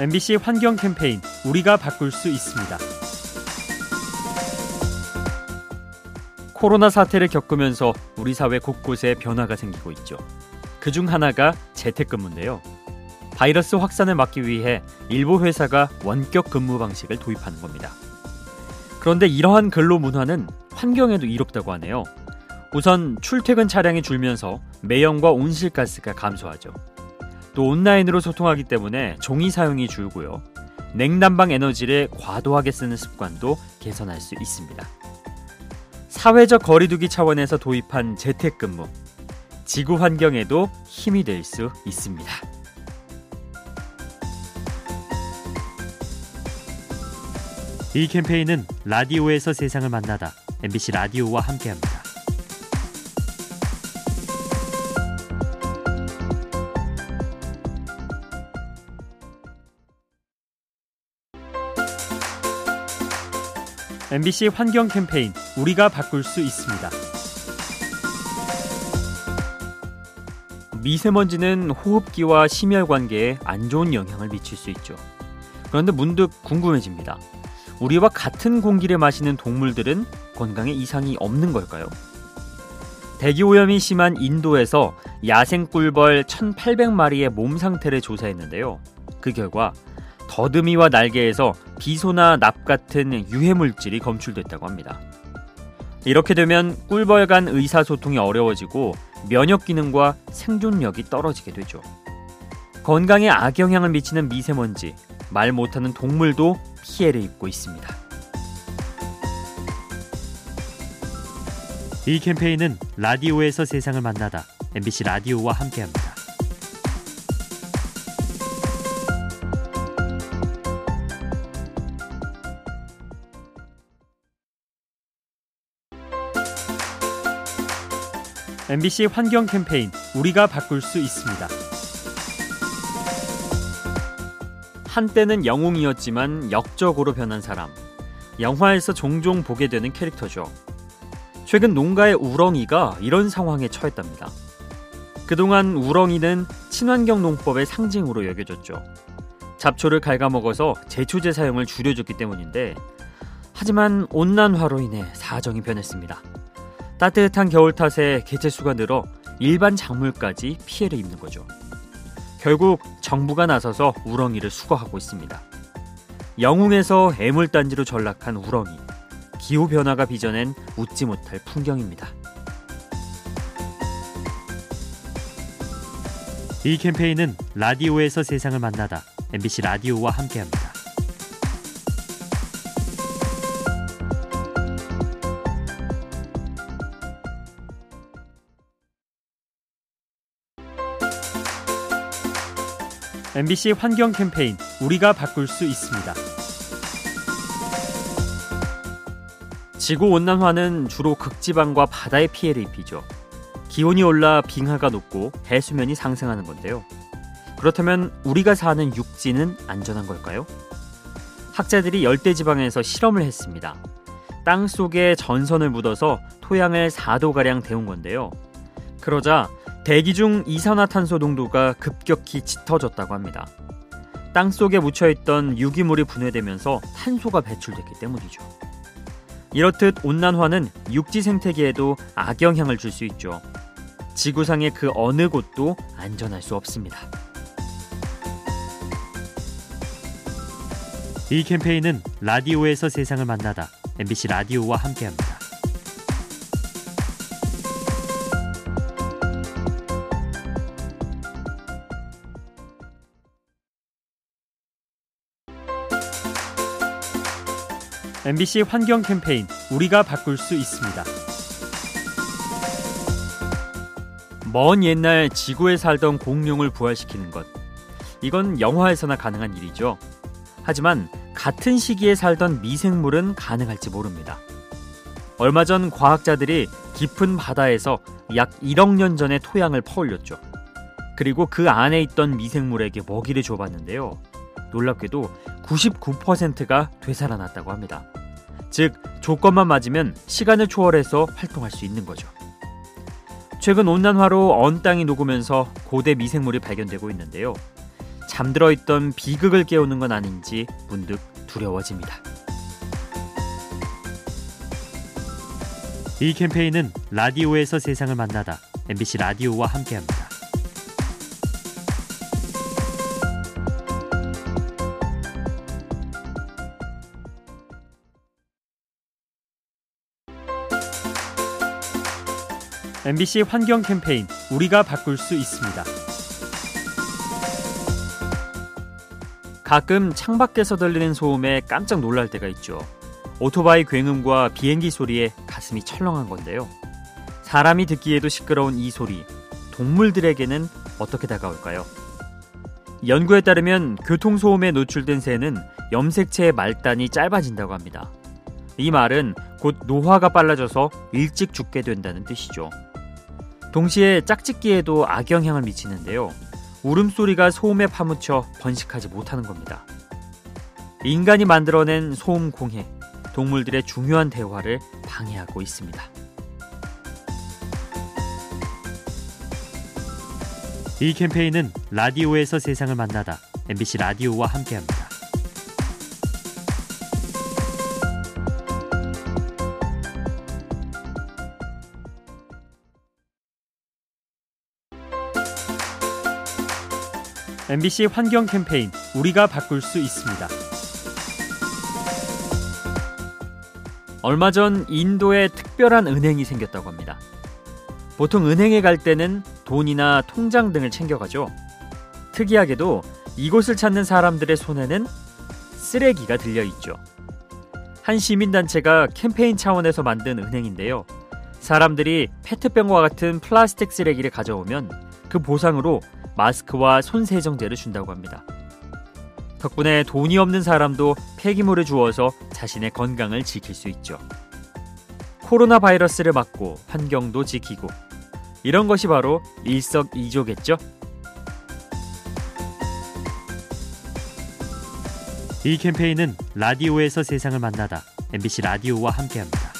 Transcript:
MBC 환경 캠페인 우리가 바꿀 수 있습니다. 코로나 사태를 겪으면서 우리 사회 곳곳에 변화가 생기고 있죠. 그 중 하나가 재택근무인데요. 바이러스 확산을 막기 위해 일부 회사가 원격 근무 방식을 도입하는 겁니다. 그런데 이러한 근로 문화는 환경에도 이롭다고 하네요. 우선 출퇴근 차량이 줄면서 매연과 온실가스가 감소하죠. 또 온라인으로 소통하기 때문에 종이 사용이 줄고요. 냉난방 에너지를 과도하게 쓰는 습관도 개선할 수 있습니다. 사회적 거리두기 차원에서 도입한 재택근무. 지구 환경에도 힘이 될 수 있습니다. 이 캠페인은 라디오에서 세상을 만나다 MBC 라디오와 함께합니다. MBC 환경 캠페인 우리가 바꿀 수 있습니다. 미세먼지는 호흡기와 심혈 관계에 안 좋은 영향을 미칠 수 있죠. 그런데 문득 궁금해집니다. 우리와 같은 공기를 마시는 동물들은 건강에 이상이 없는 걸까요? 대기 오염이 심한 인도에서 야생 꿀벌 1,800마리의 몸 상태를 조사했는데요. 그 결과 더듬이와 날개에서 비소나 납 같은 유해 물질이 검출됐다고 합니다. 이렇게 되면 꿀벌 간 의사소통이 어려워지고 면역 기능과 생존력이 떨어지게 되죠. 건강에 악영향을 미치는 미세먼지, 말 못하는 동물도 피해를 입고 있습니다. 이 캠페인은 라디오에서 세상을 만나다 MBC 라디오와 함께합니다. MBC 환경 캠페인 우리가 바꿀 수 있습니다. 한때는 영웅이었지만 역적으로 변한 사람. 영화에서 종종 보게 되는 캐릭터죠. 최근 농가의 우렁이가 이런 상황에 처했답니다. 그동안 우렁이는 친환경 농법의 상징으로 여겨졌죠. 잡초를 갉아먹어서 제초제 사용을 줄여줬기 때문인데 하지만 온난화로 인해 사정이 변했습니다. 따뜻한 겨울 탓에 개체수가 늘어 일반 작물까지 피해를 입는 거죠. 결국 정부가 나서서 우렁이를 수거하고 있습니다. 영웅에서 애물단지로 전락한 우렁이. 기후 변화가 빚어낸 웃지 못할 풍경입니다. 이 캠페인은 라디오에서 세상을 만나다 MBC 라디오와 함께합니다. MBC 환경 캠페인 우리가 바꿀 수 있습니다. 지구 온난화는 주로 극지방과 바다에 피해를 입히죠. 기온이 올라 빙하가 높고 해수면이 상승하는 건데요. 그렇다면 우리가 사는 육지는 안전한 걸까요? 학자들이 열대 지방에서 실험을 했습니다. 땅 속에 전선을 묻어서 토양을 4도가량 데운 건데요. 그러자 대기 중 이산화탄소 농도가 급격히 짙어졌다고 합니다. 땅 속에 묻혀있던 유기물이 분해되면서 탄소가 배출됐기 때문이죠. 이렇듯 온난화는 육지 생태계에도 악영향을 줄 수 있죠. 지구상의 그 어느 곳도 안전할 수 없습니다. 이 캠페인은 라디오에서 세상을 만나다 MBC 라디오와 함께합니다. MBC 환경 캠페인 우리가 바꿀 수 있습니다. 먼 옛날 지구에 살던 공룡을 부활시키는 것. 이건 영화에서나 가능한 일이죠. 하지만 같은 시기에 살던 미생물은 가능할지 모릅니다. 얼마 전 과학자들이 깊은 바다에서 약 1억 년 전의 토양을 퍼올렸죠. 그리고 그 안에 있던 미생물에게 먹이를 줘봤는데요. 놀랍게도 99%가 되살아났다고 합니다. 즉, 조건만 맞으면 시간을 초월해서 활동할 수 있는 거죠. 최근 온난화로 언 땅이 녹으면서 고대 미생물이 발견되고 있는데요. 잠들어 있던 비극을 깨우는 건 아닌지 문득 두려워집니다. 이 캠페인은 라디오에서 세상을 만나다 MBC 라디오와 함께합니다. MBC 환경 캠페인 우리가 바꿀 수 있습니다. 가끔 창밖에서 들리는 소음에 깜짝 놀랄 때가 있죠. 오토바이 굉음과 비행기 소리에 가슴이 철렁한 건데요. 사람이 듣기에도 시끄러운 이 소리, 동물들에게는 어떻게 다가올까요? 연구에 따르면 교통소음에 노출된 새는 염색체의 말단이 짧아진다고 합니다. 이 말은 곧 노화가 빨라져서 일찍 죽게 된다는 뜻이죠. 동시에 짝짓기에도 악영향을 미치는데요. 울음소리가 소음에 파묻혀 번식하지 못하는 겁니다. 인간이 만들어낸 소음 공해, 동물들의 중요한 대화를 방해하고 있습니다. 이 캠페인은 라디오에서 세상을 만나다 MBC 라디오와 함께합니다. MBC 환경 캠페인 우리가 바꿀 수 있습니다. 얼마 전 인도에 특별한 은행이 생겼다고 합니다. 보통 은행에 갈 때는 돈이나 통장 등을 챙겨가죠. 특이하게도 이곳을 찾는 사람들의 손에는 쓰레기가 들려 있죠. 한 시민단체가 캠페인 차원에서 만든 은행인데요. 사람들이 페트병과 같은 플라스틱 쓰레기를 가져오면 그 보상으로 마스크와 손세정제를 준다고 합니다. 덕분에 돈이 없는 사람도 폐기물을 주워서 자신의 건강을 지킬 수 있죠. 코로나 바이러스를 막고 환경도 지키고 이런 것이 바로 일석이조겠죠? 이 캠페인은 라디오에서 세상을 만나다 MBC 라디오와 함께합니다.